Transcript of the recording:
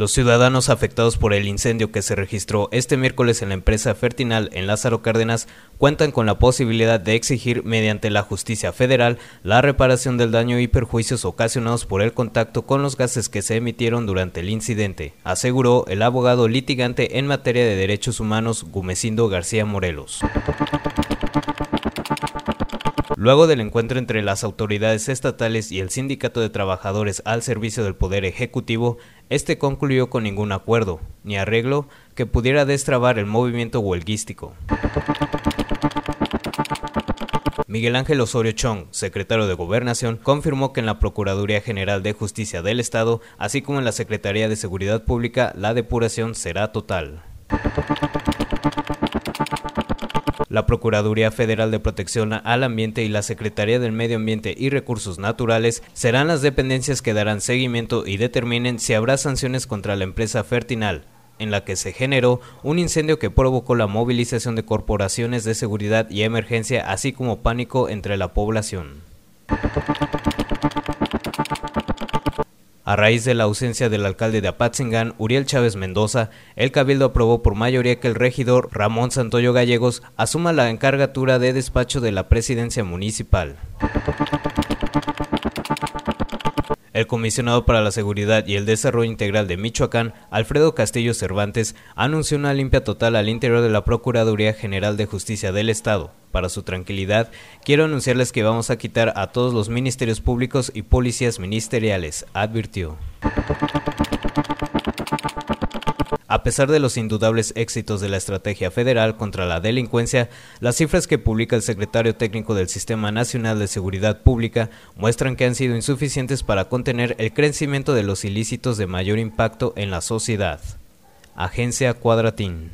Los ciudadanos afectados por el incendio que se registró este miércoles en la empresa Fertinal en Lázaro Cárdenas cuentan con la posibilidad de exigir mediante la justicia federal la reparación del daño y perjuicios ocasionados por el contacto con los gases que se emitieron durante el incidente, aseguró el abogado litigante en materia de derechos humanos Gumecindo García Morelos. Luego del encuentro entre las autoridades estatales y el Sindicato de Trabajadores al servicio del Poder Ejecutivo, este concluyó con ningún acuerdo ni arreglo que pudiera destrabar el movimiento huelguístico. Miguel Ángel Osorio Chong, secretario de Gobernación, confirmó que en la Procuraduría General de Justicia del Estado, así como en la Secretaría de Seguridad Pública, la depuración será total. La Procuraduría Federal de Protección al Ambiente y la Secretaría del Medio Ambiente y Recursos Naturales serán las dependencias que darán seguimiento y determinen si habrá sanciones contra la empresa Fertinal, en la que se generó un incendio que provocó la movilización de corporaciones de seguridad y emergencia, así como pánico entre la población. A raíz de la ausencia del alcalde de Apatzingán, Uriel Chávez Mendoza, el Cabildo aprobó por mayoría que el regidor Ramón Santoyo Gallegos asuma la encargatura de despacho de la presidencia municipal. El comisionado para la Seguridad y el Desarrollo Integral de Michoacán, Alfredo Castillo Cervantes, anunció una limpia total al interior de la Procuraduría General de Justicia del Estado. Para su tranquilidad, quiero anunciarles que vamos a quitar a todos los ministerios públicos y policías ministeriales, advirtió. A pesar de los indudables éxitos de la estrategia federal contra la delincuencia, las cifras que publica el secretario técnico del Sistema Nacional de Seguridad Pública muestran que han sido insuficientes para contener el crecimiento de los ilícitos de mayor impacto en la sociedad. Agencia Cuadratín.